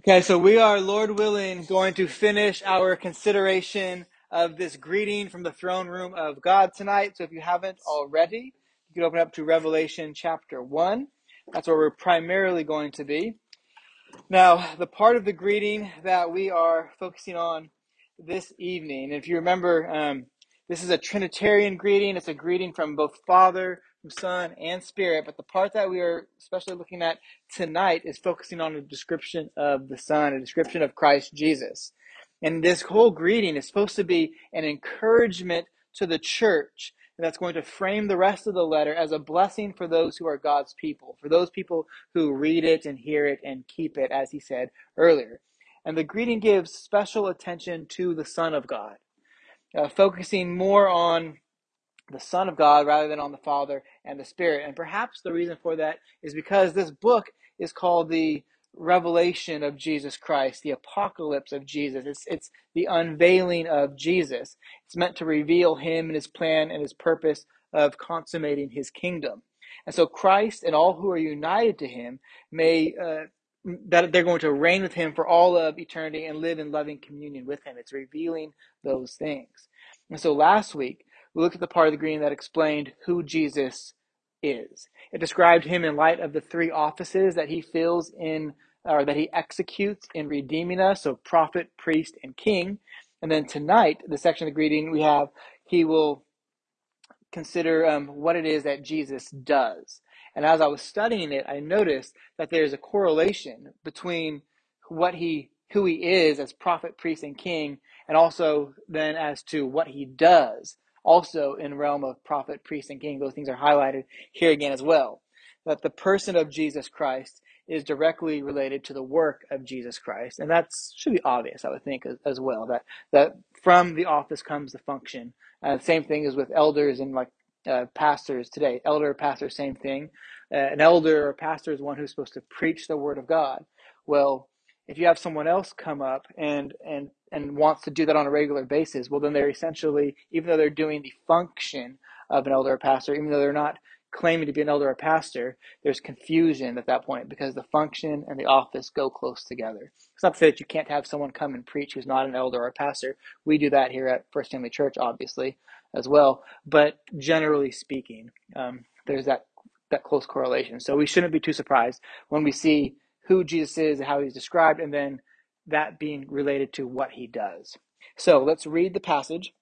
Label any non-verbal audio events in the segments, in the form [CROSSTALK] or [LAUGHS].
Okay, so we are, Lord willing, going to finish our consideration of this greeting from the throne room of God tonight. So if you haven't already, you can open up to Revelation chapter 1. That's where we're primarily going to be. Now, the part of the greeting that we are focusing on this evening, if you remember, um, this is a Trinitarian greeting. It's a greeting from both Father, Son, and Spirit. But the part that we are especially looking at tonight is focusing on a description of the Son, a description of Christ Jesus. And this whole greeting is supposed to be an encouragement to the church and that's going to frame the rest of the letter as a blessing for those who are God's people, for those people who read it and hear it and keep it, as he said earlier. And the greeting gives special attention to the Son of God, uh, focusing more on the Son of God rather than on the Father and the Spirit. And perhaps the reason for that is because this book is called the revelation of Jesus Christ, the apocalypse of Jesus. It's, it's the unveiling of Jesus. It's meant to reveal him and his plan and his purpose of consummating his kingdom. And so Christ and all who are united to him may uh, that they're going to reign with him for all of eternity and live in loving communion with him. It's revealing those things. And so last week we looked at the part of the greeting that explained who Jesus is. It described him in light of the three offices that he fills in, or that he executes in redeeming us, so prophet, priest, and king. And then tonight, the section of the greeting we have, he will consider um, what it is that Jesus does. And as I was studying it, I noticed that there's a correlation between what he, who he is as prophet, priest, and king, and also then as to what he does also in realm of prophet, priest, and king. Those things are highlighted here again as well. That the person of Jesus Christ is directly related to the work of Jesus Christ, and that should be obvious, I would think, as, as well. That that from the office comes the function. Uh, same thing is with elders and like uh, pastors today. Elder, pastor, same thing. Uh, an elder or pastor is one who's supposed to preach the word of God. Well, if you have someone else come up and and and wants to do that on a regular basis, well, then they're essentially, even though they're doing the function of an elder or pastor, even though they're not claiming to be an elder or pastor, there's confusion at that point because the function and the office go close together. It's not to say that you can't have someone come and preach who's not an elder or a pastor. We do that here at First Family Church, obviously, as well. But generally speaking, um, there's that that close correlation. So we shouldn't be too surprised when we see who Jesus is and how he's described, and then that being related to what he does. So let's read the passage.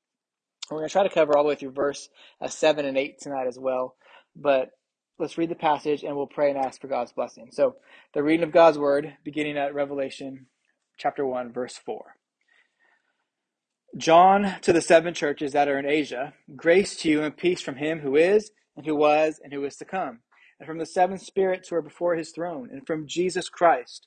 We're going to try to cover all the way through verse uh, 7 and 8 tonight as well. But let's read the passage and we'll pray and ask for God's blessing. So, the reading of God's word, beginning at Revelation chapter 1, verse 4. John to the seven churches that are in Asia, grace to you and peace from him who is, and who was, and who is to come, and from the seven spirits who are before his throne, and from Jesus Christ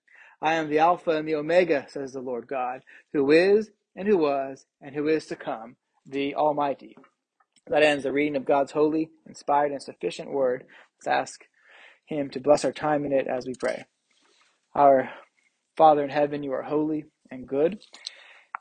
I am the Alpha and the Omega, says the Lord God, who is, and who was, and who is to come, the Almighty. That ends the reading of God's holy, inspired, and sufficient word. Let's ask Him to bless our time in it as we pray. Our Father in heaven, you are holy and good.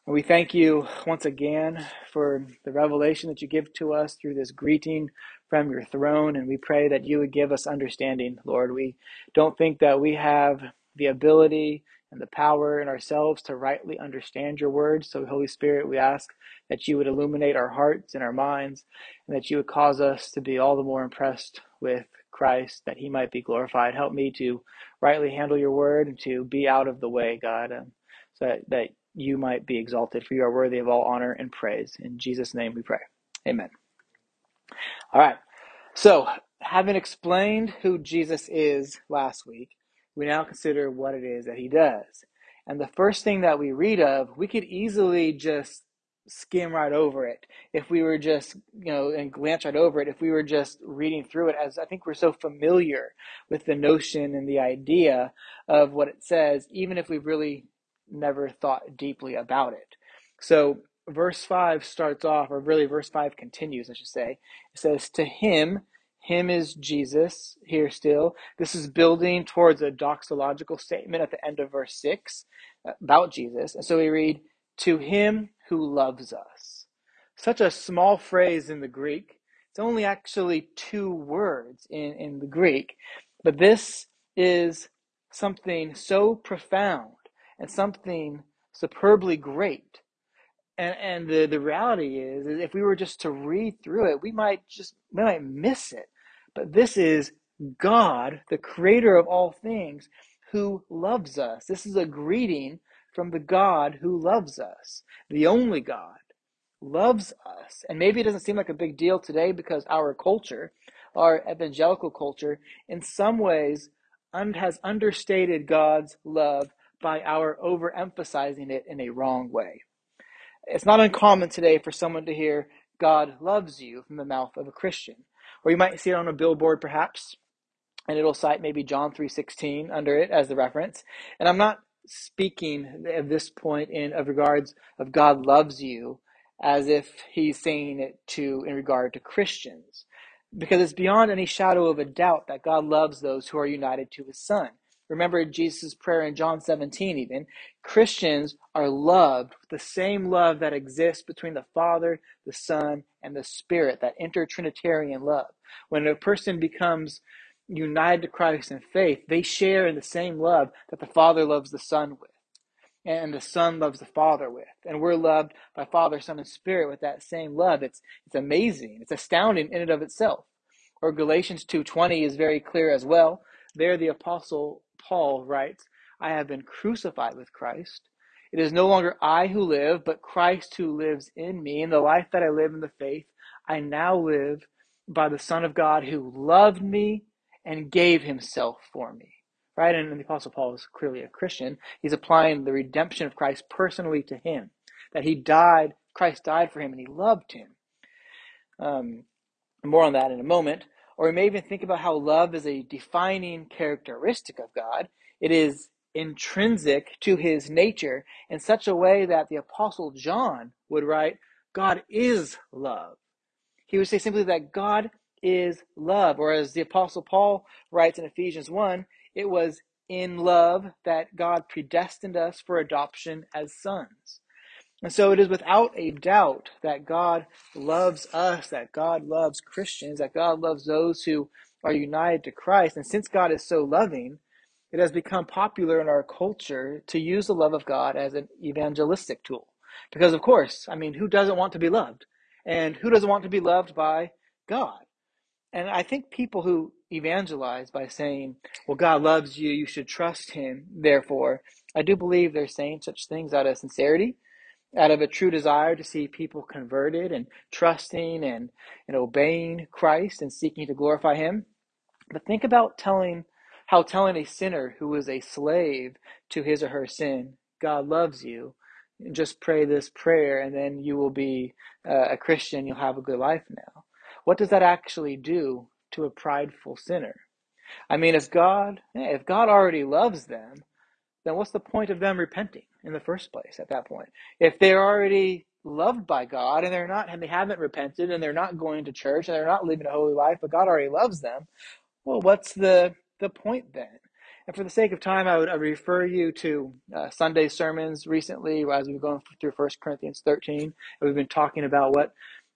And we thank you once again for the revelation that you give to us through this greeting from your throne. And we pray that you would give us understanding, Lord. We don't think that we have the ability and the power in ourselves to rightly understand your words. So, Holy Spirit, we ask that you would illuminate our hearts and our minds, and that you would cause us to be all the more impressed with Christ, that he might be glorified. Help me to rightly handle your word and to be out of the way, God, um, so that, that you might be exalted, for you are worthy of all honor and praise. In Jesus' name we pray. Amen. All right. So, having explained who Jesus is last week, we now consider what it is that he does. And the first thing that we read of, we could easily just skim right over it if we were just, you know, and glance right over it if we were just reading through it, as I think we're so familiar with the notion and the idea of what it says, even if we've really never thought deeply about it. So verse 5 starts off, or really verse 5 continues, I should say. It says, To him, him is Jesus here still. This is building towards a doxological statement at the end of verse 6 about Jesus. And so we read, To him who loves us. Such a small phrase in the Greek. It's only actually two words in, in the Greek. But this is something so profound and something superbly great and and the the reality is, is if we were just to read through it we might just we might miss it. But this is god the creator of all things who loves us. This is a greeting from the god who loves us. The only god loves us. And maybe it doesn't seem like a big deal today because our culture our evangelical culture in some ways un- has understated god's love by our overemphasizing it in a wrong way it's not uncommon today for someone to hear God loves you from the mouth of a Christian. Or you might see it on a billboard perhaps, and it'll cite maybe John 3:16 under it as the reference. And I'm not speaking at this point in of regards of God loves you as if he's saying it to in regard to Christians. Because it's beyond any shadow of a doubt that God loves those who are united to his son. Remember Jesus' prayer in John 17, even. Christians are loved with the same love that exists between the Father, the Son, and the Spirit, that intertrinitarian love. When a person becomes united to Christ in faith, they share in the same love that the Father loves the Son with, and the Son loves the Father with. And we're loved by Father, Son, and Spirit with that same love. It's, it's amazing. It's astounding in and of itself. Or Galatians 2.20 is very clear as well. There the apostle Paul writes, I have been crucified with Christ. It is no longer I who live, but Christ who lives in me. In the life that I live in the faith, I now live by the Son of God who loved me and gave himself for me. Right? And the Apostle Paul is clearly a Christian. He's applying the redemption of Christ personally to him. That he died, Christ died for him, and he loved him. Um, more on that in a moment. Or we may even think about how love is a defining characteristic of God. It is intrinsic to his nature in such a way that the Apostle John would write, God is love. He would say simply that God is love. Or as the Apostle Paul writes in Ephesians 1, it was in love that God predestined us for adoption as sons. And so it is without a doubt that God loves us, that God loves Christians, that God loves those who are united to Christ. And since God is so loving, it has become popular in our culture to use the love of God as an evangelistic tool. Because, of course, I mean, who doesn't want to be loved? And who doesn't want to be loved by God? And I think people who evangelize by saying, well, God loves you, you should trust him, therefore, I do believe they're saying such things out of sincerity out of a true desire to see people converted and trusting and, and obeying Christ and seeking to glorify Him. But think about telling how telling a sinner who is a slave to his or her sin, God loves you, just pray this prayer and then you will be uh, a Christian, you'll have a good life now. What does that actually do to a prideful sinner? I mean, if God, if God already loves them, then what's the point of them repenting in the first place at that point? If they're already loved by God and they're not and they haven't repented and they're not going to church and they're not living a holy life, but God already loves them, well, what's the the point then? And for the sake of time, I would, I refer you to uh, Sunday sermons recently as we've gone through 1 Corinthians 13. And we've been talking about what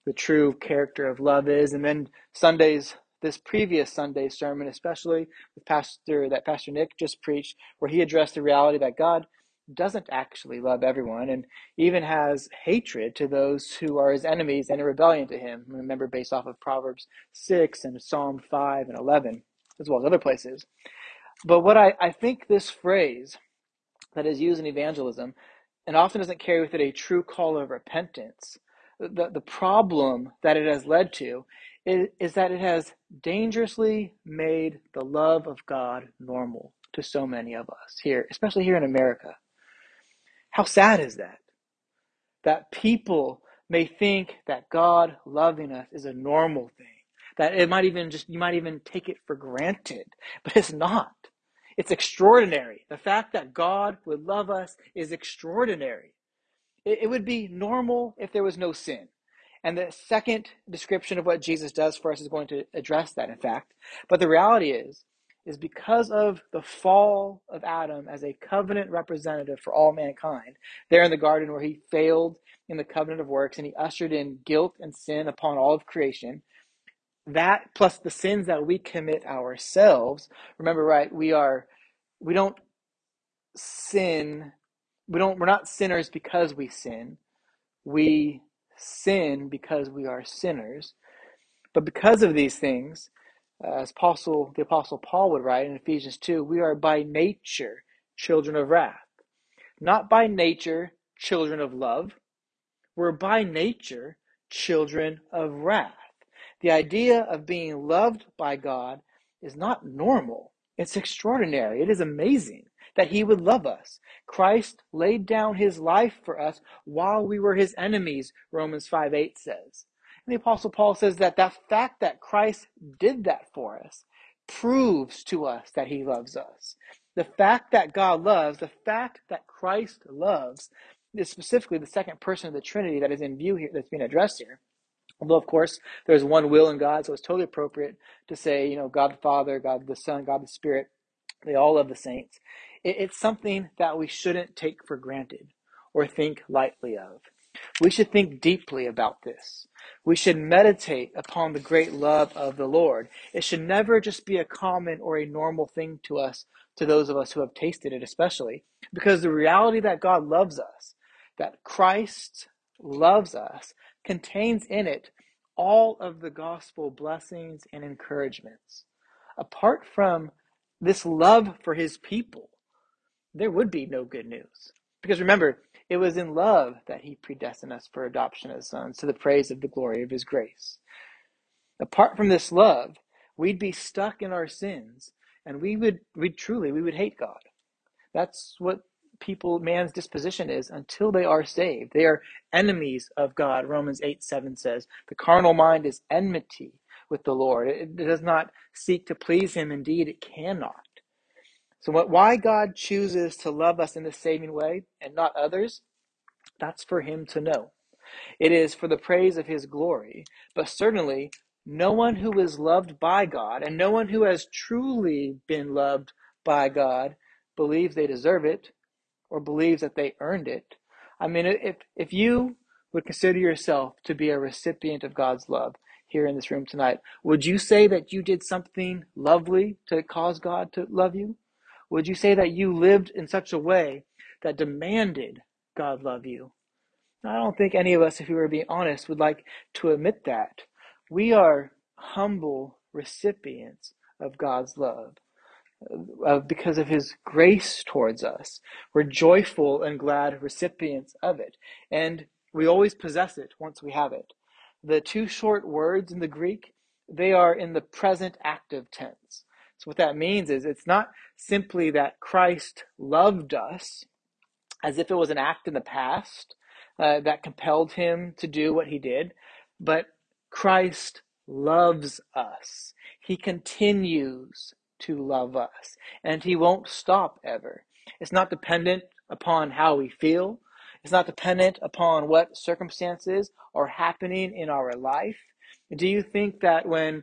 the true character of love is. And then Sundays this previous Sunday sermon, especially with Pastor that Pastor Nick just preached, where he addressed the reality that God doesn't actually love everyone and even has hatred to those who are his enemies and in rebellion to him. Remember, based off of Proverbs 6 and Psalm 5 and 11, as well as other places. But what I, I think this phrase that is used in evangelism and often doesn't carry with it a true call of repentance, the, the problem that it has led to is, that it has dangerously made the love of God normal to so many of us here, especially here in America. How sad is that? That people may think that God loving us is a normal thing. That it might even just, you might even take it for granted, but it's not. It's extraordinary. The fact that God would love us is extraordinary. It, it would be normal if there was no sin. And the second description of what Jesus does for us is going to address that, in fact. But the reality is, is because of the fall of Adam as a covenant representative for all mankind, there in the garden where he failed in the covenant of works and he ushered in guilt and sin upon all of creation, that plus the sins that we commit ourselves, remember, right, we are, we don't sin, we don't, we're not sinners because we sin. We sin because we are sinners. But because of these things, uh, as Apostle, the Apostle Paul would write in Ephesians 2, we are by nature children of wrath. Not by nature children of love. We're by nature children of wrath. The idea of being loved by God is not normal. It's extraordinary. It is amazing that he would love us. Christ laid down his life for us while we were his enemies, Romans 5 8 says. And the Apostle Paul says that that fact that Christ did that for us proves to us that he loves us. The fact that God loves, the fact that Christ loves, is specifically the second person of the Trinity that is in view here, that's being addressed here. Although, of course, there's one will in God, so it's totally appropriate to say, you know, God the Father, God the Son, God the Spirit, they all love the saints. It's something that we shouldn't take for granted or think lightly of. We should think deeply about this. We should meditate upon the great love of the Lord. It should never just be a common or a normal thing to us, to those of us who have tasted it, especially, because the reality that God loves us, that Christ loves us, contains in it all of the gospel blessings and encouragements. Apart from this love for his people, there would be no good news. Because remember, it was in love that he predestined us for adoption as sons to the praise of the glory of his grace. Apart from this love, we'd be stuck in our sins and we would we truly we would hate God. That's what people man's disposition is until they are saved. They are enemies of God. Romans 8 7 says, The carnal mind is enmity with the Lord. It, it does not seek to please him. Indeed, it cannot. So, what, why God chooses to love us in this saving way and not others, that's for Him to know. It is for the praise of His glory, but certainly no one who is loved by God and no one who has truly been loved by God believes they deserve it or believes that they earned it. I mean, if, if you would consider yourself to be a recipient of God's love here in this room tonight, would you say that you did something lovely to cause God to love you? Would you say that you lived in such a way that demanded God love you? I don't think any of us, if we were being honest, would like to admit that. We are humble recipients of God's love uh, because of His grace towards us. We're joyful and glad recipients of it. And we always possess it once we have it. The two short words in the Greek, they are in the present active tense. So what that means is it's not simply that Christ loved us as if it was an act in the past uh, that compelled him to do what he did, but Christ loves us. He continues to love us, and he won't stop ever. It's not dependent upon how we feel. It's not dependent upon what circumstances are happening in our life. Do you think that when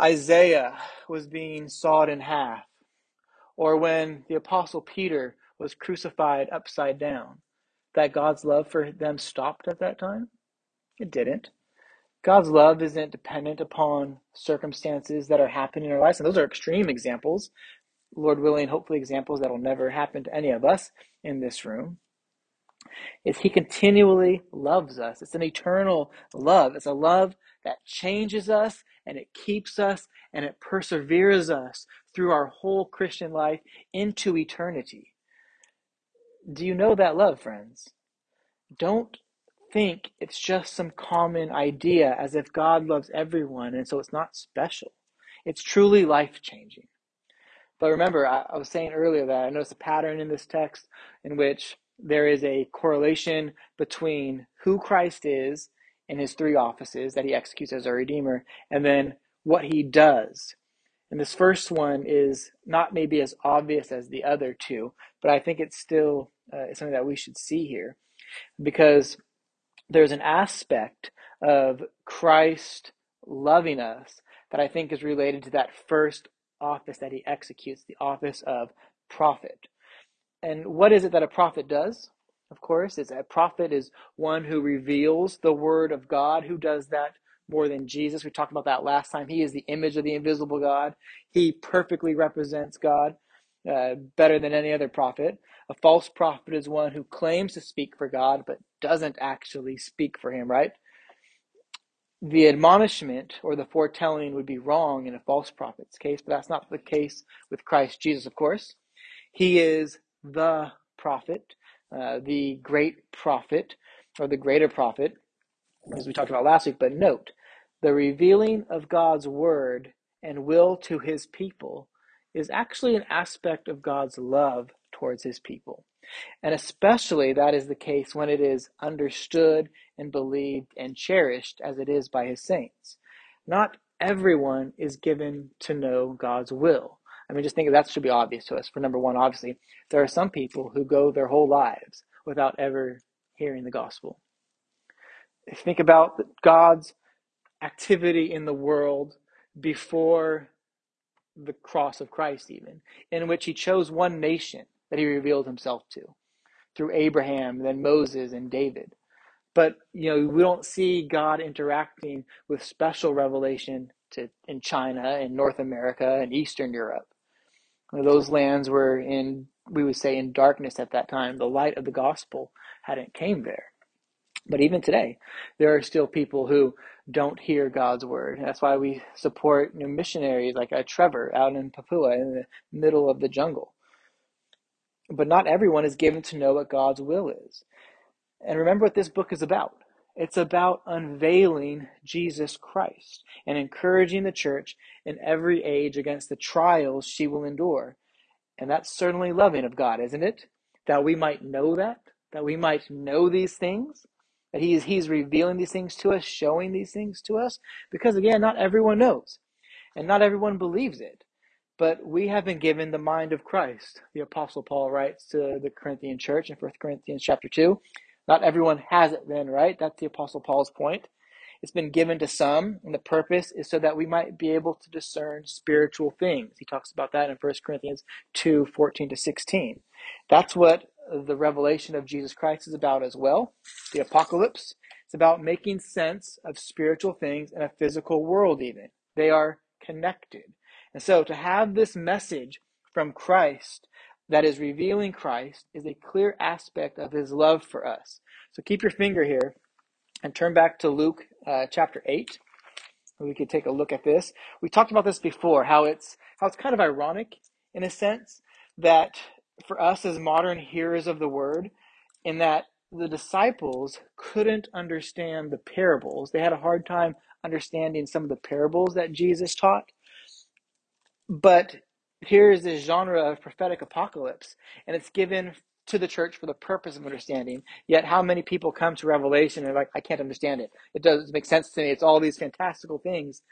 Isaiah was being sawed in half, or when the Apostle Peter was crucified upside down, that God's love for them stopped at that time? It didn't. God's love isn't dependent upon circumstances that are happening in our lives. And those are extreme examples. Lord willing, hopefully, examples that will never happen to any of us in this room is he continually loves us. It's an eternal love. It's a love that changes us and it keeps us and it perseveres us through our whole Christian life into eternity. Do you know that love, friends? Don't think it's just some common idea as if God loves everyone and so it's not special. It's truly life changing. But remember, I, I was saying earlier that I noticed a pattern in this text in which there is a correlation between who Christ is in his three offices that he executes as a redeemer and then what he does. And this first one is not maybe as obvious as the other two, but I think it's still uh, something that we should see here. because there's an aspect of Christ loving us that I think is related to that first office that he executes, the office of prophet. And what is it that a prophet does? Of course, it's a prophet is one who reveals the word of God. Who does that more than Jesus? We talked about that last time. He is the image of the invisible God. He perfectly represents God uh, better than any other prophet. A false prophet is one who claims to speak for God but doesn't actually speak for him, right? The admonishment or the foretelling would be wrong in a false prophet's case, but that's not the case with Christ Jesus, of course. He is the prophet, uh, the great prophet, or the greater prophet, as we talked about last week. But note, the revealing of God's word and will to his people is actually an aspect of God's love towards his people. And especially that is the case when it is understood and believed and cherished as it is by his saints. Not everyone is given to know God's will. I mean, just think that should be obvious to us. For number one, obviously, there are some people who go their whole lives without ever hearing the gospel. Think about God's activity in the world before the cross of Christ, even, in which he chose one nation that he revealed himself to through Abraham, then Moses and David. But you know, we don't see God interacting with special revelation to in China and North America and Eastern Europe. Those lands were in we would say in darkness at that time. The light of the gospel hadn't came there. But even today, there are still people who don't hear God's word. That's why we support you know, missionaries like uh, Trevor out in Papua in the middle of the jungle. But not everyone is given to know what God's will is. And remember what this book is about. It's about unveiling Jesus Christ and encouraging the church in every age against the trials she will endure. And that's certainly loving of God, isn't it? That we might know that, that we might know these things, that He's He's revealing these things to us, showing these things to us. Because again, not everyone knows, and not everyone believes it. But we have been given the mind of Christ. The Apostle Paul writes to the Corinthian church in 1 Corinthians chapter 2. Not everyone has it then, right? That's the Apostle Paul's point. It's been given to some, and the purpose is so that we might be able to discern spiritual things. He talks about that in 1 Corinthians 2 14 to 16. That's what the revelation of Jesus Christ is about as well. The apocalypse. It's about making sense of spiritual things in a physical world, even. They are connected. And so to have this message from Christ that is revealing Christ is a clear aspect of his love for us. So keep your finger here and turn back to Luke uh, chapter 8. We could take a look at this. We talked about this before, how it's how it's kind of ironic in a sense that for us as modern hearers of the word, in that the disciples couldn't understand the parables. They had a hard time understanding some of the parables that Jesus taught. But here's this genre of prophetic apocalypse, and it's given to the church for the purpose of understanding. Yet, how many people come to Revelation and like, I can't understand it. It doesn't make sense to me. It's all these fantastical things.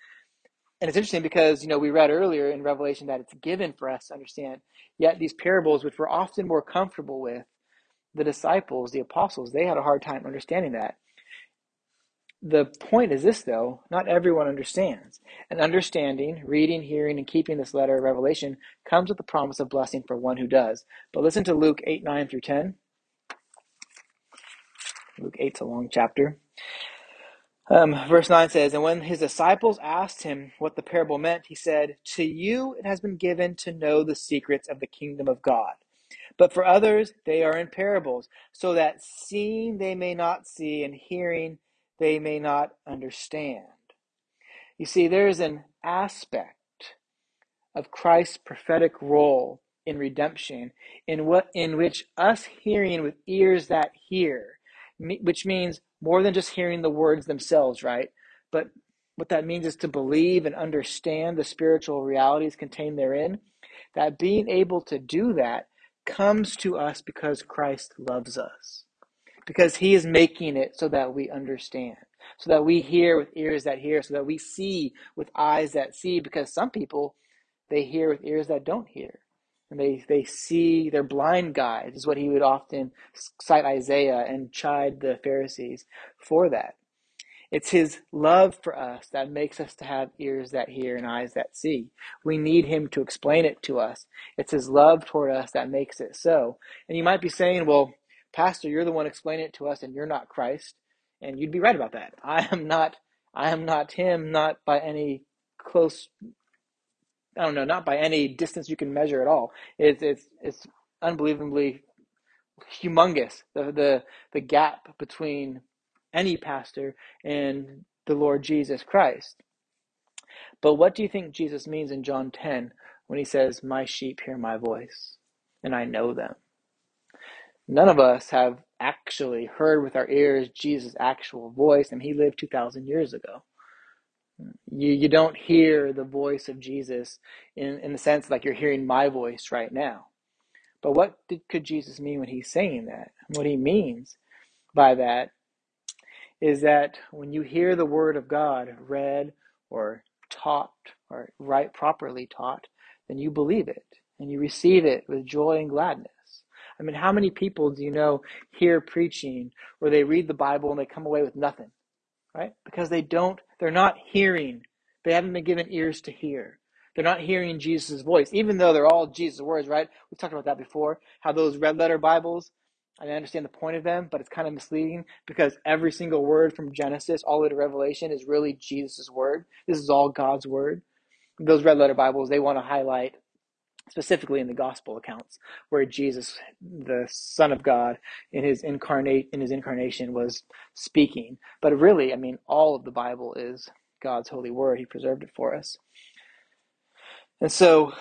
And it's interesting because, you know, we read earlier in Revelation that it's given for us to understand. Yet, these parables, which we're often more comfortable with, the disciples, the apostles, they had a hard time understanding that. The point is this, though not everyone understands. And understanding, reading, hearing, and keeping this letter of Revelation comes with the promise of blessing for one who does. But listen to Luke 8 9 through 10. Luke 8's a long chapter. Um, verse 9 says, And when his disciples asked him what the parable meant, he said, To you it has been given to know the secrets of the kingdom of God. But for others, they are in parables, so that seeing they may not see, and hearing they may not understand. You see, there is an aspect of Christ's prophetic role in redemption in what in which us hearing with ears that hear, which means more than just hearing the words themselves, right? But what that means is to believe and understand the spiritual realities contained therein. That being able to do that comes to us because Christ loves us because he is making it so that we understand, so that we hear with ears that hear, so that we see with eyes that see, because some people, they hear with ears that don't hear. and they, they see their blind guides, is what he would often cite Isaiah and chide the Pharisees for that. It's his love for us that makes us to have ears that hear and eyes that see. We need him to explain it to us. It's his love toward us that makes it so. And you might be saying, well, Pastor, you're the one explaining it to us and you're not Christ. And you'd be right about that. [LAUGHS] I am not I am not him, not by any close I don't know, not by any distance you can measure at all. It's it's it's unbelievably humongous the the the gap between any pastor and the Lord Jesus Christ. But what do you think Jesus means in John 10 when he says, My sheep hear my voice, and I know them? None of us have actually heard with our ears Jesus' actual voice, and he lived 2,000 years ago. You, you don't hear the voice of Jesus in, in the sense like you're hearing my voice right now. But what did, could Jesus mean when he's saying that? What he means by that is that when you hear the word of God read or taught or right properly taught, then you believe it and you receive it with joy and gladness. I mean, how many people do you know hear preaching where they read the Bible and they come away with nothing, right? Because they don't, they're not hearing. They haven't been given ears to hear. They're not hearing Jesus' voice, even though they're all Jesus' words, right? We talked about that before, how those red letter Bibles, I understand the point of them, but it's kind of misleading because every single word from Genesis all the way to Revelation is really Jesus' word. This is all God's word. Those red letter Bibles, they want to highlight specifically in the gospel accounts where Jesus, the Son of God, in his incarnate in his incarnation was speaking. But really, I mean, all of the Bible is God's holy word. He preserved it for us. And so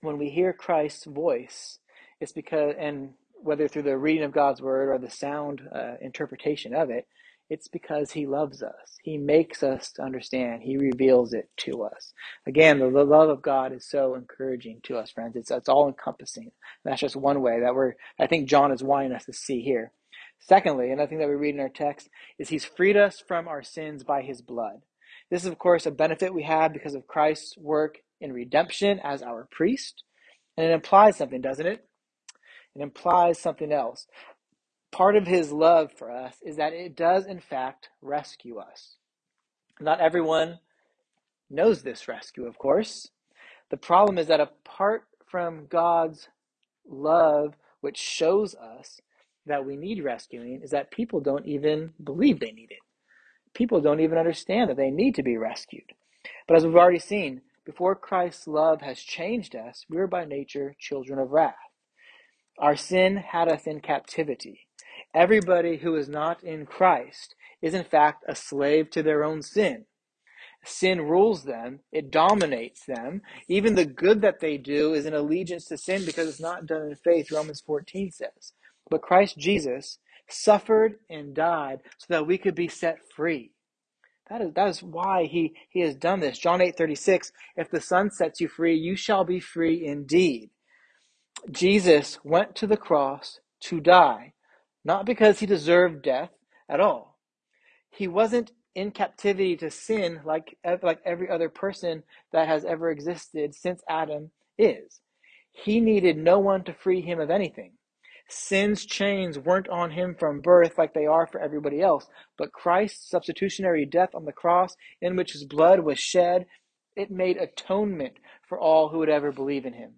when we hear Christ's voice, it's because and whether through the reading of God's word or the sound uh, interpretation of it, it's because He loves us. He makes us understand. He reveals it to us. Again, the, the love of God is so encouraging to us, friends. It's, it's all encompassing. That's just one way that we're, I think John is wanting us to see here. Secondly, another thing that we read in our text is He's freed us from our sins by His blood. This is, of course, a benefit we have because of Christ's work in redemption as our priest. And it implies something, doesn't it? It implies something else. Part of his love for us is that it does, in fact, rescue us. Not everyone knows this rescue, of course. The problem is that apart from God's love, which shows us that we need rescuing, is that people don't even believe they need it. People don't even understand that they need to be rescued. But as we've already seen, before Christ's love has changed us, we are by nature children of wrath. Our sin had us in captivity. Everybody who is not in Christ is in fact a slave to their own sin. Sin rules them, it dominates them. Even the good that they do is an allegiance to sin because it's not done in faith, Romans 14 says. But Christ Jesus suffered and died so that we could be set free. That is, that is why he, he has done this. John 8 36, if the Son sets you free, you shall be free indeed. Jesus went to the cross to die, not because he deserved death at all. He wasn't in captivity to sin like, like every other person that has ever existed since Adam is. He needed no one to free him of anything. Sin's chains weren't on him from birth like they are for everybody else, but Christ's substitutionary death on the cross, in which his blood was shed, it made atonement for all who would ever believe in him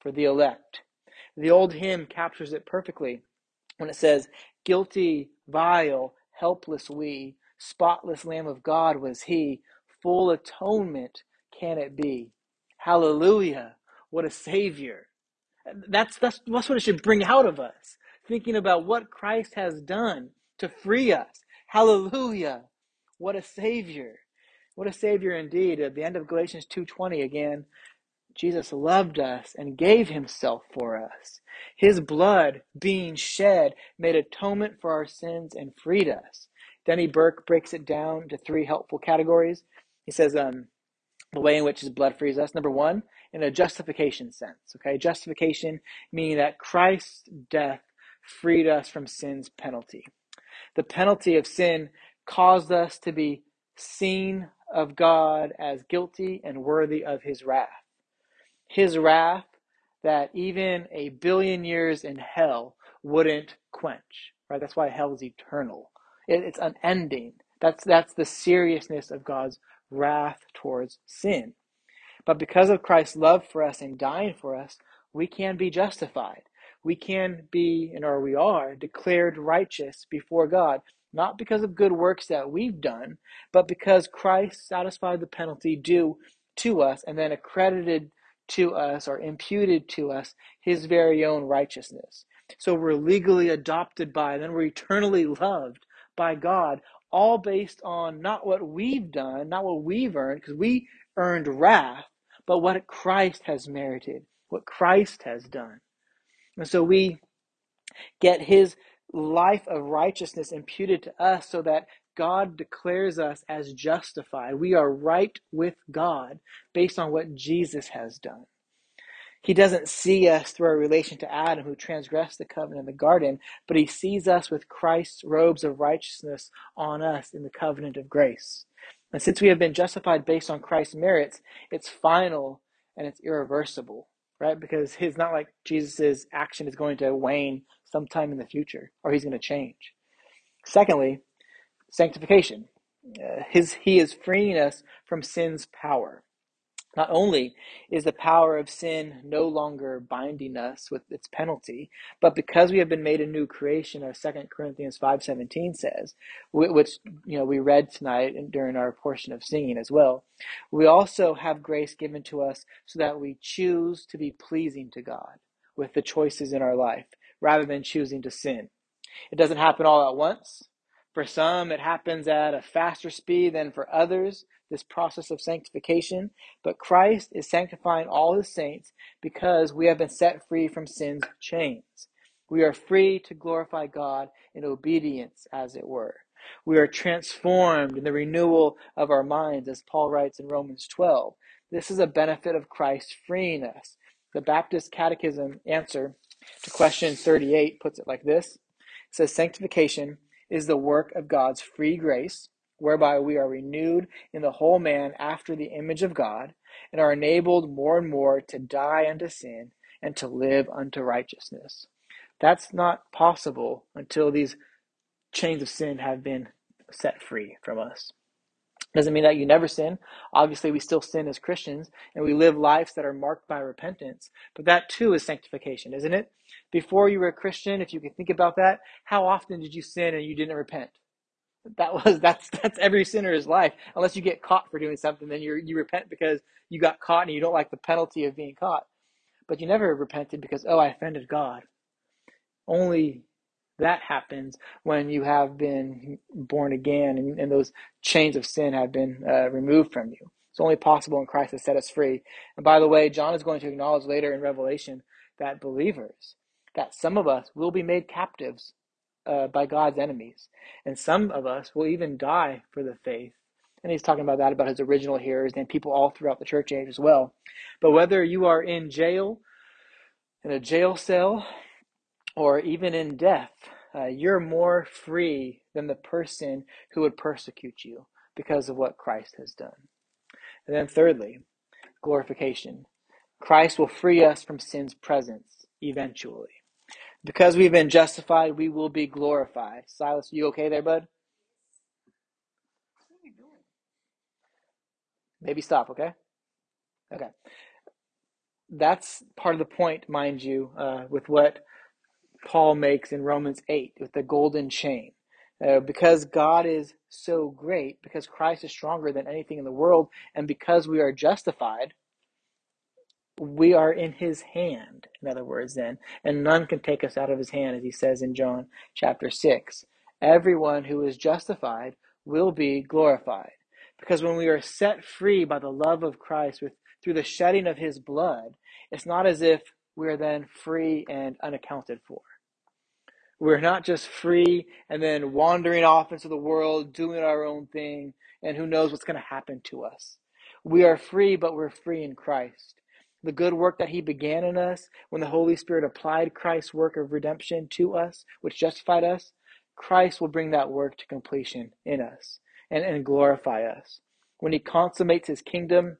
for the elect. The old hymn captures it perfectly when it says, Guilty, vile, helpless we, spotless Lamb of God was he, full atonement can it be. Hallelujah, what a Savior. That's, that's, that's what it should bring out of us, thinking about what Christ has done to free us. Hallelujah, what a Savior. What a Savior indeed. At the end of Galatians 2.20 again, Jesus loved us and gave himself for us. His blood being shed made atonement for our sins and freed us. Denny Burk breaks it down to three helpful categories. He says um, the way in which his blood frees us. Number one, in a justification sense. Okay, justification meaning that Christ's death freed us from sin's penalty. The penalty of sin caused us to be seen of God as guilty and worthy of his wrath. His wrath that even a billion years in hell wouldn't quench. Right? That's why hell is eternal. It, it's unending. That's that's the seriousness of God's wrath towards sin. But because of Christ's love for us and dying for us, we can be justified. We can be, and or we are, declared righteous before God, not because of good works that we've done, but because Christ satisfied the penalty due to us and then accredited to us or imputed to us his very own righteousness. So we're legally adopted by, and then we're eternally loved by God, all based on not what we've done, not what we've earned, because we earned wrath, but what Christ has merited, what Christ has done. And so we get his life of righteousness imputed to us so that God declares us as justified. We are right with God based on what Jesus has done. He doesn't see us through our relation to Adam, who transgressed the covenant in the garden, but he sees us with Christ's robes of righteousness on us in the covenant of grace. And since we have been justified based on Christ's merits, it's final and it's irreversible, right? Because it's not like Jesus' action is going to wane sometime in the future or he's going to change. Secondly, sanctification. Uh, his, he is freeing us from sin's power. Not only is the power of sin no longer binding us with its penalty, but because we have been made a new creation, as 2 Corinthians 5.17 says, which you know we read tonight and during our portion of singing as well, we also have grace given to us so that we choose to be pleasing to God with the choices in our life, rather than choosing to sin. It doesn't happen all at once. For some, it happens at a faster speed than for others, this process of sanctification. But Christ is sanctifying all his saints because we have been set free from sin's chains. We are free to glorify God in obedience, as it were. We are transformed in the renewal of our minds, as Paul writes in Romans 12. This is a benefit of Christ freeing us. The Baptist Catechism answer to question 38 puts it like this. It says, Sanctification is the work of God's free grace, whereby we are renewed in the whole man after the image of God, and are enabled more and more to die unto sin and to live unto righteousness. That's not possible until these chains of sin have been set free from us. Doesn't mean that you never sin. Obviously, we still sin as Christians and we live lives that are marked by repentance. But that too is sanctification, isn't it? Before you were a Christian, if you can think about that, how often did you sin and you didn't repent? That was [LAUGHS] that's that's every sinner's life. Unless you get caught for doing something, then you you repent because you got caught and you don't like the penalty of being caught. But you never repented because oh I offended God. Only that happens when you have been born again and, and those chains of sin have been uh, removed from you. It's only possible in Christ to set us free. And by the way, John is going to acknowledge later in Revelation that believers, that some of us will be made captives uh, by God's enemies, and some of us will even die for the faith. And he's talking about that about his original hearers and people all throughout the church age as well. But whether you are in jail, in a jail cell, or even in death, uh, you're more free than the person who would persecute you because of what Christ has done. And then, thirdly, glorification. Christ will free us from sin's presence eventually. Because we've been justified, we will be glorified. Silas, you okay there, bud? Maybe stop, okay? Okay. That's part of the point, mind you, uh, with what Paul makes in Romans 8 with the golden chain. Uh, because God is so great, because Christ is stronger than anything in the world, and because we are justified, we are in his hand, in other words, then, and none can take us out of his hand, as he says in John chapter 6. Everyone who is justified will be glorified. Because when we are set free by the love of Christ with, through the shedding of his blood, it's not as if we are then free and unaccounted for. We're not just free and then wandering off into the world, doing our own thing, and who knows what's going to happen to us. We are free, but we're free in Christ. The good work that He began in us, when the Holy Spirit applied Christ's work of redemption to us, which justified us, Christ will bring that work to completion in us and, and glorify us. When He consummates His kingdom,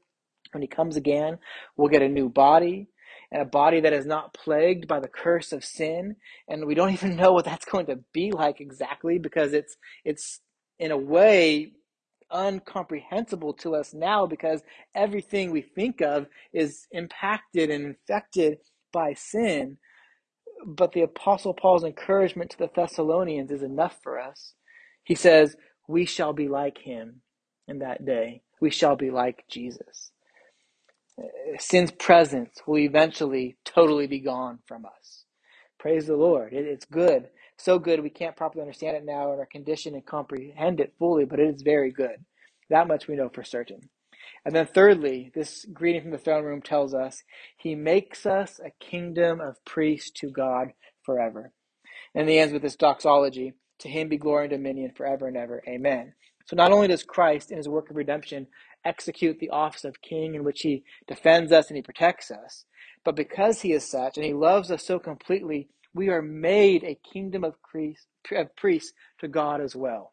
When he comes again, we'll get a new body and a body that is not plagued by the curse of sin. And we don't [LAUGHS] even know what that's going to be like exactly because it's it's in a way incomprehensible to us now because everything we think of is impacted and infected by sin. But the Apostle Paul's encouragement to the Thessalonians is enough for us. He says, We shall be like him in that day. We shall be like Jesus. Sin's presence will eventually totally be gone from us. Praise the Lord. It, it's good. So good we can't properly understand it now in our condition and comprehend it fully, but it is very good. That much we know for certain. And then, thirdly, this greeting from the throne room tells us he makes us a kingdom of priests to God forever. And he ends with this doxology To him be glory and dominion forever and ever. Amen. So, not only does Christ, in his work of redemption, execute the office of king in which he defends us and he protects us, but because he is such and he loves us so completely, we are made a kingdom of priests to God as well.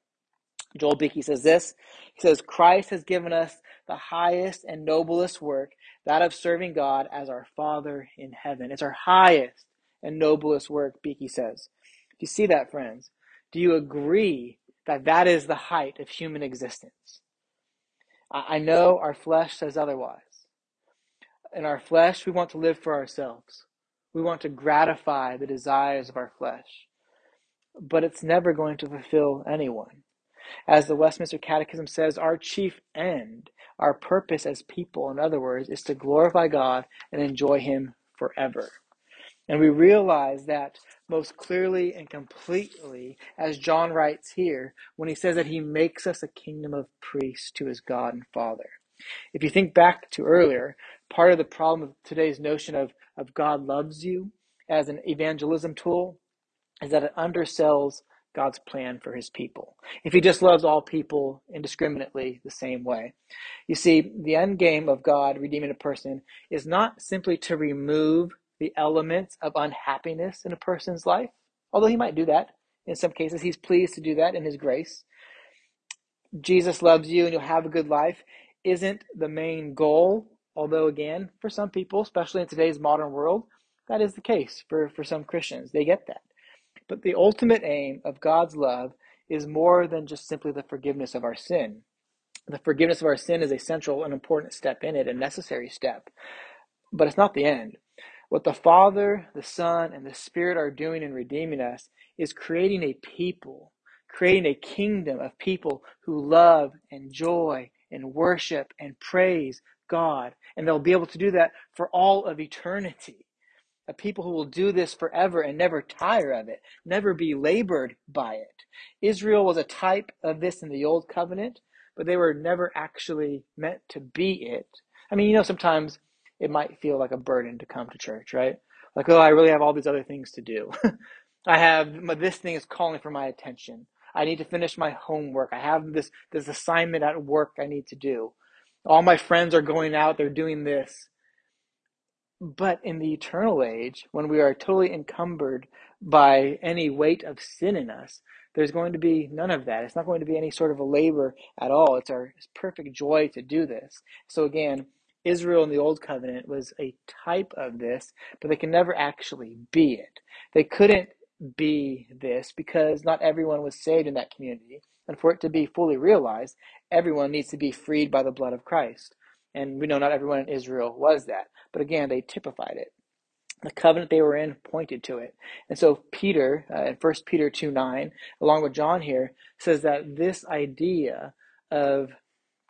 Joel Beeke says this. He says, Christ has given us the highest and noblest work, that of serving God as our Father in heaven. It's our highest and noblest work, Beeke says. Do you see that, friends? Do you agree that that is the height of human existence? I know our flesh says otherwise. In our flesh, we want to live for ourselves. We want to gratify the desires of our flesh. But it's never going to fulfill anyone. As the Westminster Catechism says, our chief end, our purpose as people, in other words, is to glorify God and enjoy Him forever. And we realize that most clearly and completely, as John writes here, when he says that he makes us a kingdom of priests to his God and Father. If you think back to earlier, part of the problem of today's notion of, of God loves you as an evangelism tool is that it undersells God's plan for his people. If he just loves all people indiscriminately the same way. You see, the end game of God redeeming a person is not simply to remove the elements of unhappiness in a person's life, although he might do that. In some cases, he's pleased to do that in his grace. Jesus loves you and you'll have a good life isn't the main goal, although, again, for some people, especially in today's modern world, that is the case for, for some Christians. They get that. But the ultimate aim of God's love is more than just simply the forgiveness of our sin. The forgiveness of our sin is a central and important step in it, a necessary step, but it's not the end. What the Father, the Son, and the Spirit are doing in redeeming us is creating a people, creating a kingdom of people who love and joy and worship and praise God. And they'll be able to do that for all of eternity a people who will do this forever and never tire of it, never be labored by it. Israel was a type of this in the Old Covenant, but they were never actually meant to be it. I mean, you know, sometimes it might feel like a burden to come to church, right? Like, oh, I really have all these other things to do. [LAUGHS] I have this thing is calling for my attention. I need to finish my homework. I have this this assignment at work I need to do. All my friends are going out, they're doing this. But in the eternal age, when we are totally encumbered by any weight of sin in us, there's going to be none of that. It's not going to be any sort of a labor at all. It's our perfect joy to do this. So again, Israel in the Old Covenant was a type of this, but they can never actually be it. They couldn't be this because not everyone was saved in that community. And for it to be fully realized, everyone needs to be freed by the blood of Christ. And we know not everyone in Israel was that. But again, they typified it. The covenant they were in pointed to it. And so Peter, uh, in 1 Peter 2 9, along with John here, says that this idea of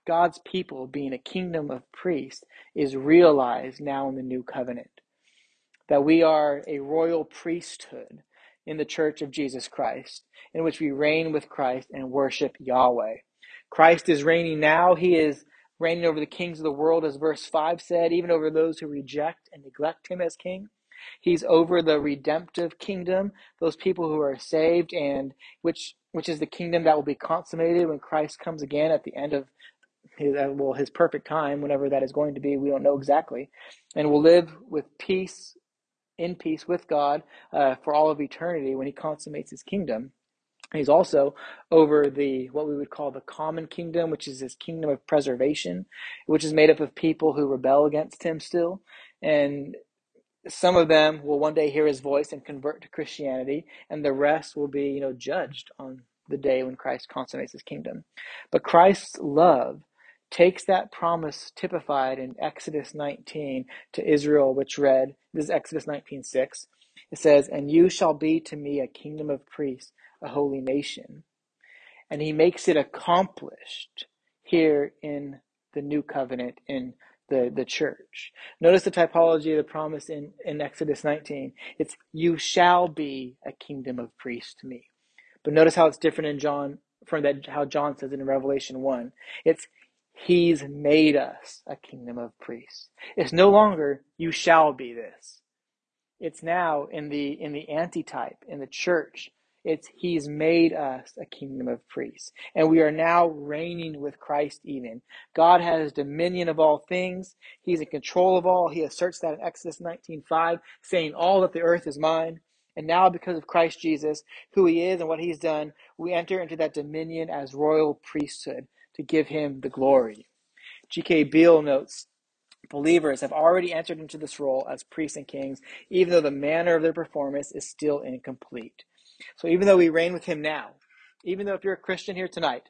God's people being a kingdom of priests is realized now in the new covenant. That we are a royal priesthood in the church of Jesus Christ, in which we reign with Christ and worship Yahweh. Christ is reigning now. He is reigning over the kings of the world, as verse 5 said, even over those who reject and neglect him as king. He's over the redemptive kingdom, those people who are saved, and which which is the kingdom that will be consummated when Christ comes again at the end of his uh, well his perfect time, whenever that is going to be. We don't know exactly, and will live with peace, in peace with God uh, for all of eternity when He consummates His kingdom. He's also over the what we would call the common kingdom, which is his kingdom of preservation, which is made up of people who rebel against him still. And some of them will one day hear his voice and convert to Christianity, and the rest will be, you know, judged on the day when Christ consummates his kingdom. But Christ's love takes that promise typified in Exodus 19 to Israel, which read, this is Exodus 19:6. It says, "And you shall be to me a kingdom of priests, a holy nation." And he makes it accomplished here in the new covenant in the, the church. Notice the typology of the promise in, in Exodus 19. It's, you shall be a kingdom of priests to me. But notice how it's different in John, from that, how John says it in Revelation 1. It's, he's made us a kingdom of priests. It's no longer, you shall be this. It's now in the, in the antitype, in the church. It's He's made us a kingdom of priests, and we are now reigning with Christ. Even God has dominion of all things; He's in control of all. He asserts that in Exodus 19:5, saying, "All that the earth is mine." And now, because of Christ Jesus, who He is and what He's done, we enter into that dominion as royal priesthood to give Him the glory. G.K. Beale notes believers have already entered into this role as priests and kings, even though the manner of their performance is still incomplete. So even though we reign with him now, even though if you're a Christian here tonight,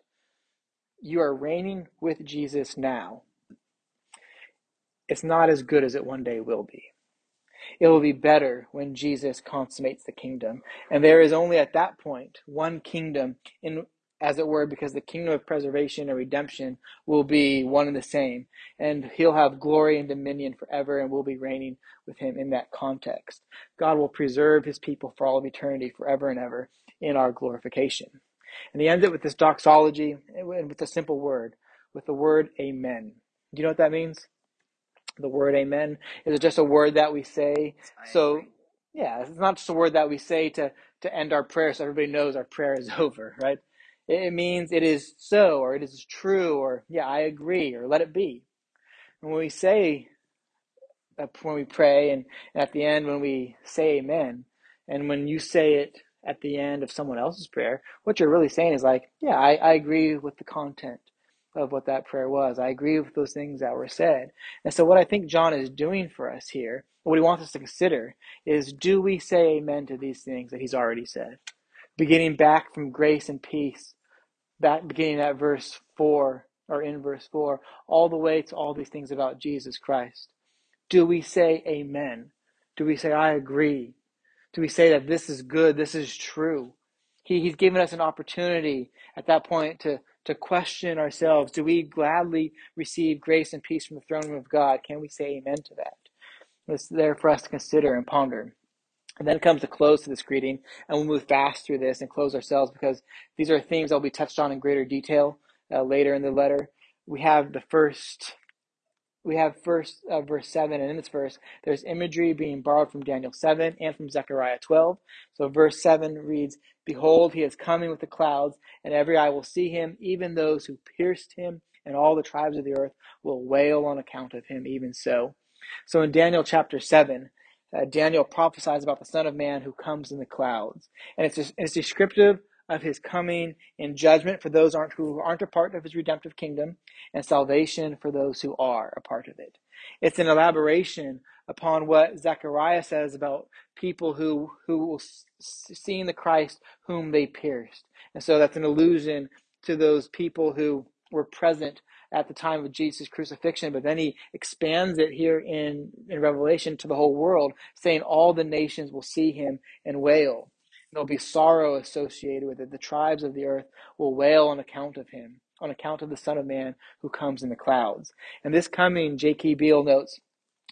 you are reigning with Jesus now, it's not as good as it one day will be. It will be better when Jesus consummates the kingdom. And there is only at that point one kingdom in as it were, because the kingdom of preservation and redemption will be one and the same. And he'll have glory and dominion forever, and we'll be reigning with him in that context. God will preserve his people for all of eternity, forever and ever, in our glorification. And he ends it with this doxology and with a simple word, with the word amen. Do you know what that means? The word amen. Is it just a word that we say? So, yeah, it's not just a word that we say to, to end our prayer so everybody knows our prayer is [LAUGHS] over, right? It means it is so, or it is true, or yeah, I agree, or let it be. And when we say, uh, when we pray, and, at the end when we say amen, and when you say it at the end of someone else's prayer, what you're really saying is like, yeah, I, I agree with the content of what that prayer was. I agree with those things that were said. And so, what I think John is doing for us here, what he wants us to consider, is do we say amen to these things that he's already said? Beginning back from grace and peace back beginning at verse 4 or in verse 4 all the way to all these things about Jesus Christ? Do we say amen? Do we say I agree? Do we say that this is good, this is true? He, he's given us an opportunity at that point to, to question ourselves. Do we gladly receive grace and peace from the throne of God? Can we say amen to that? It's there for us to consider and ponder. And then comes the close to this greeting, and we'll move fast through this and close ourselves because these are themes that will be touched on in greater detail uh, later in the letter. We have the first, we have first uh, verse 7, and in this verse, there's imagery being borrowed from Daniel 7 and from Zechariah 12. So verse 7 reads, Behold, he is coming with the clouds, and every eye will see him, even those who pierced him, and all the tribes of the earth will wail on account of him, even so. So in Daniel chapter 7, uh, Daniel prophesies about the Son of Man who comes in the clouds. And it's, it's descriptive of his coming in judgment for those aren't, who aren't a part of his redemptive kingdom and salvation for those who are a part of it. It's an elaboration upon what Zechariah says about people who, who will see in the Christ whom they pierced. And so that's an allusion to those people who were present at the time of Jesus' crucifixion, but then he expands it here in, in Revelation to the whole world, saying all the nations will see him and wail. There'll be sorrow associated with it. The tribes of the earth will wail on account of him, on account of the Son of Man who comes in the clouds. And this coming, J.K. Beale notes,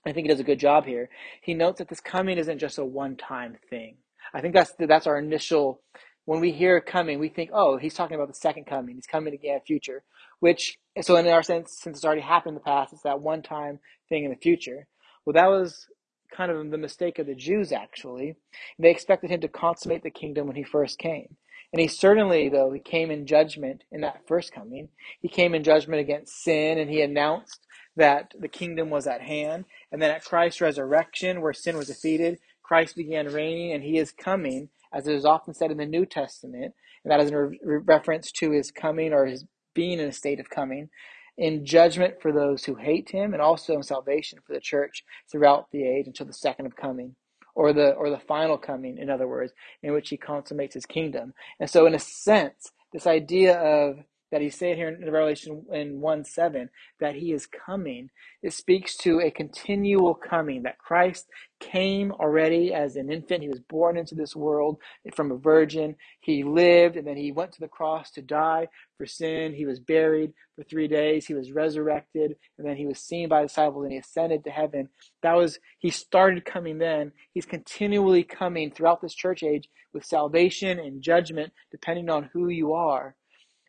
I think he does a good job here. He notes that this coming isn't just a one-time thing. I think that's that's our initial when we hear coming, we think, oh, he's talking about the second coming. He's coming again, future. Which, so in our sense, since it's already happened in the past, it's that one time thing in the future. Well, that was kind of the mistake of the Jews, actually. They expected him to consummate the kingdom when he first came. And he certainly, though, he came in judgment in that first coming. He came in judgment against sin, and he announced that the kingdom was at hand. And then at Christ's resurrection, where sin was defeated, Christ began reigning, and he is coming as it is often said in the New Testament, and that is in re- reference to his coming or his being in a state of coming, in judgment for those who hate him, and also in salvation for the church throughout the age until the second of coming. Or the or the final coming, in other words, in which he consummates his kingdom. And so in a sense, this idea of that he's saying here in Revelation in 1 7 that he is coming. It speaks to a continual coming, that Christ came already as an infant. He was born into this world from a virgin. He lived and then he went to the cross to die for sin. He was buried for three days. He was resurrected and then he was seen by disciples and he ascended to heaven. That was, he started coming then. He's continually coming throughout this church age with salvation and judgment, depending on who you are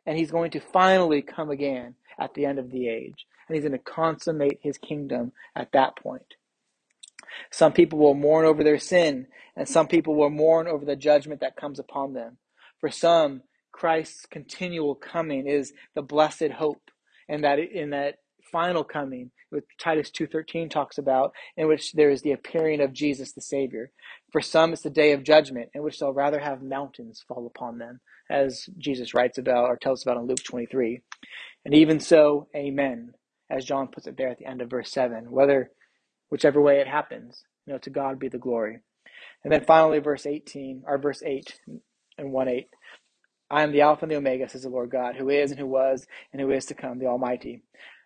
and he's going to finally come again at the end of the age. And he's going to consummate his kingdom at that point. Some people will mourn over their sin, and some people will mourn over the judgment that comes upon them. For some, Christ's continual coming is the blessed hope, and that in that final coming, which Titus 2.13 talks about, in which there is the appearing of Jesus the Savior. For some, it's the day of judgment, in which they'll rather have mountains fall upon them as Jesus writes about or tells about in Luke 23. And even so, amen, as John puts it there at the end of verse 7, whether whichever way it happens, you know, to God be the glory. And then finally, verse 18, or verse 8 and 1 8. I am the Alpha and the Omega, says the Lord God, who is and who was and who is to come, the Almighty.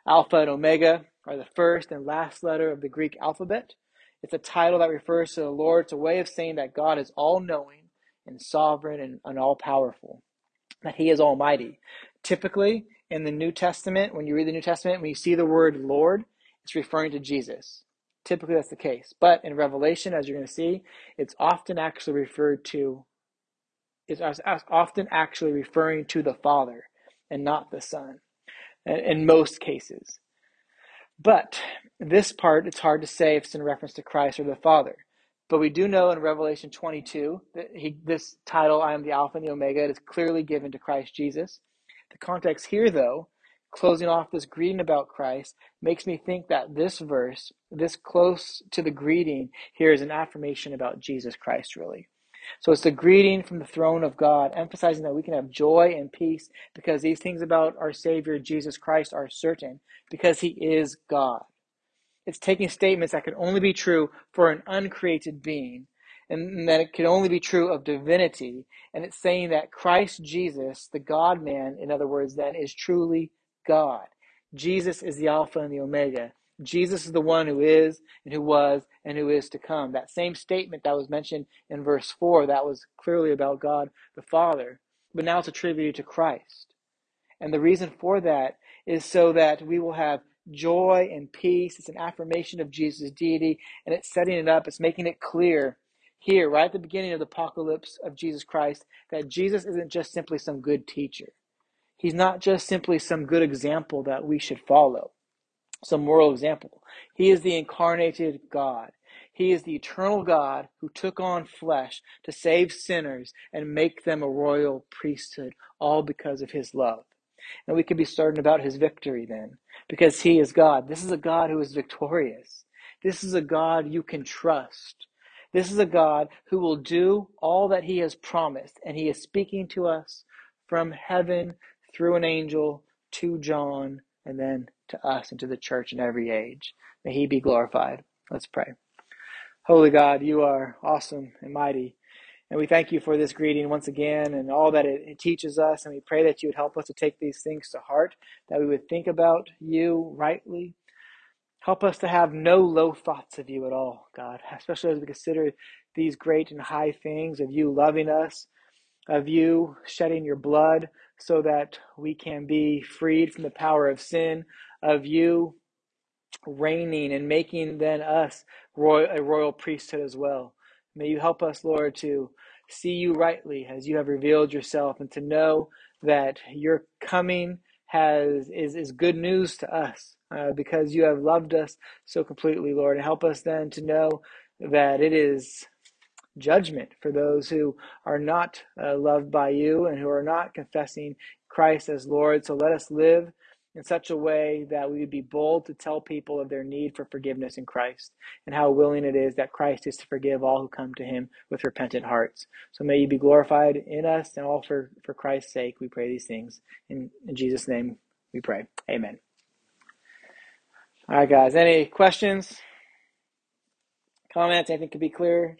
Alpha and Omega are the first and last letter of the Greek alphabet. It's a title that refers to the Lord. It's a way of saying that God is all knowing and sovereign and, and all powerful, that he is almighty. Typically, in the New Testament, when you read the New Testament, when you see the word Lord, it's referring to Jesus. Typically, that's the case. But in Revelation, as you're going to see, it's often actually referred to, it's often actually referring to the Father and not the Son in most cases. But this part, it's hard to say if it's in reference to Christ or the Father. But we do know in Revelation 22 that he, this title, I am the Alpha and the Omega, is clearly given to Christ Jesus. The context here, though, closing off this greeting about Christ, makes me think that this verse, this close to the greeting here, is an affirmation about Jesus Christ, really. So it's the greeting from the throne of God, emphasizing that we can have joy and peace because these things about our Savior Jesus Christ are certain, because He is God. It's taking statements that can only be true for an uncreated being, and that it can only be true of divinity. And it's saying that Christ Jesus, the God man, in other words, then is truly God. Jesus is the Alpha and the Omega. Jesus is the one who is and who was and who is to come. That same statement that was mentioned in verse 4, that was clearly about God the Father, but now it's attributed to Christ. And the reason for that is so that we will have joy and peace. It's an affirmation of Jesus' deity, and it's setting it up. It's making it clear here, right at the beginning of the apocalypse of Jesus Christ, that Jesus isn't just simply some good teacher. He's not just simply some good example that we should follow, some moral example. He is the incarnated God. He is the eternal God who took on flesh to save sinners and make them a royal priesthood, all because of his love. And we can be certain about his victory then, because he is God. This is a God who is victorious. This is a God you can trust. This is a God who will do all that he has promised, and he is speaking to us from heaven through an angel to John and then to us and to the church in every age. May he be glorified. Let's pray. Holy God, you are awesome and mighty. And we thank you for this greeting once again and all that it, it, teaches us. And we pray that you would help us to take these things to heart, that we would think about you rightly. Help us to have no low thoughts of you at all, God, especially as we consider these great and high things of you loving us, of you shedding your blood so that we can be freed from the power of sin, of you reigning and making then us royal, a royal priesthood as well. May you help us, Lord, to see you rightly as you have revealed yourself and to know that your coming has is, is good news to us uh, because you have loved us so completely, Lord. And help us then to know that it is judgment for those who are not uh, loved by you and who are not confessing Christ as Lord. So let us live in such a way that we would be bold to tell people of their need for forgiveness in Christ and how willing it is that Christ is to forgive all who come to him with repentant hearts. So may you be glorified in us and all for, for Christ's sake. We pray these things. In, in Jesus' name we pray. Amen. All right, guys. Any questions? Comments? Anything could be clear?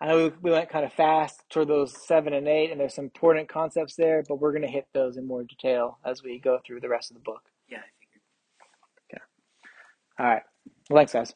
I know we went kind of fast toward those seven and eight, and there's some important concepts there, but we're going to hit those in more detail as we go through the rest of the book. Yeah, I figured. Okay. All right. Well, thanks, guys.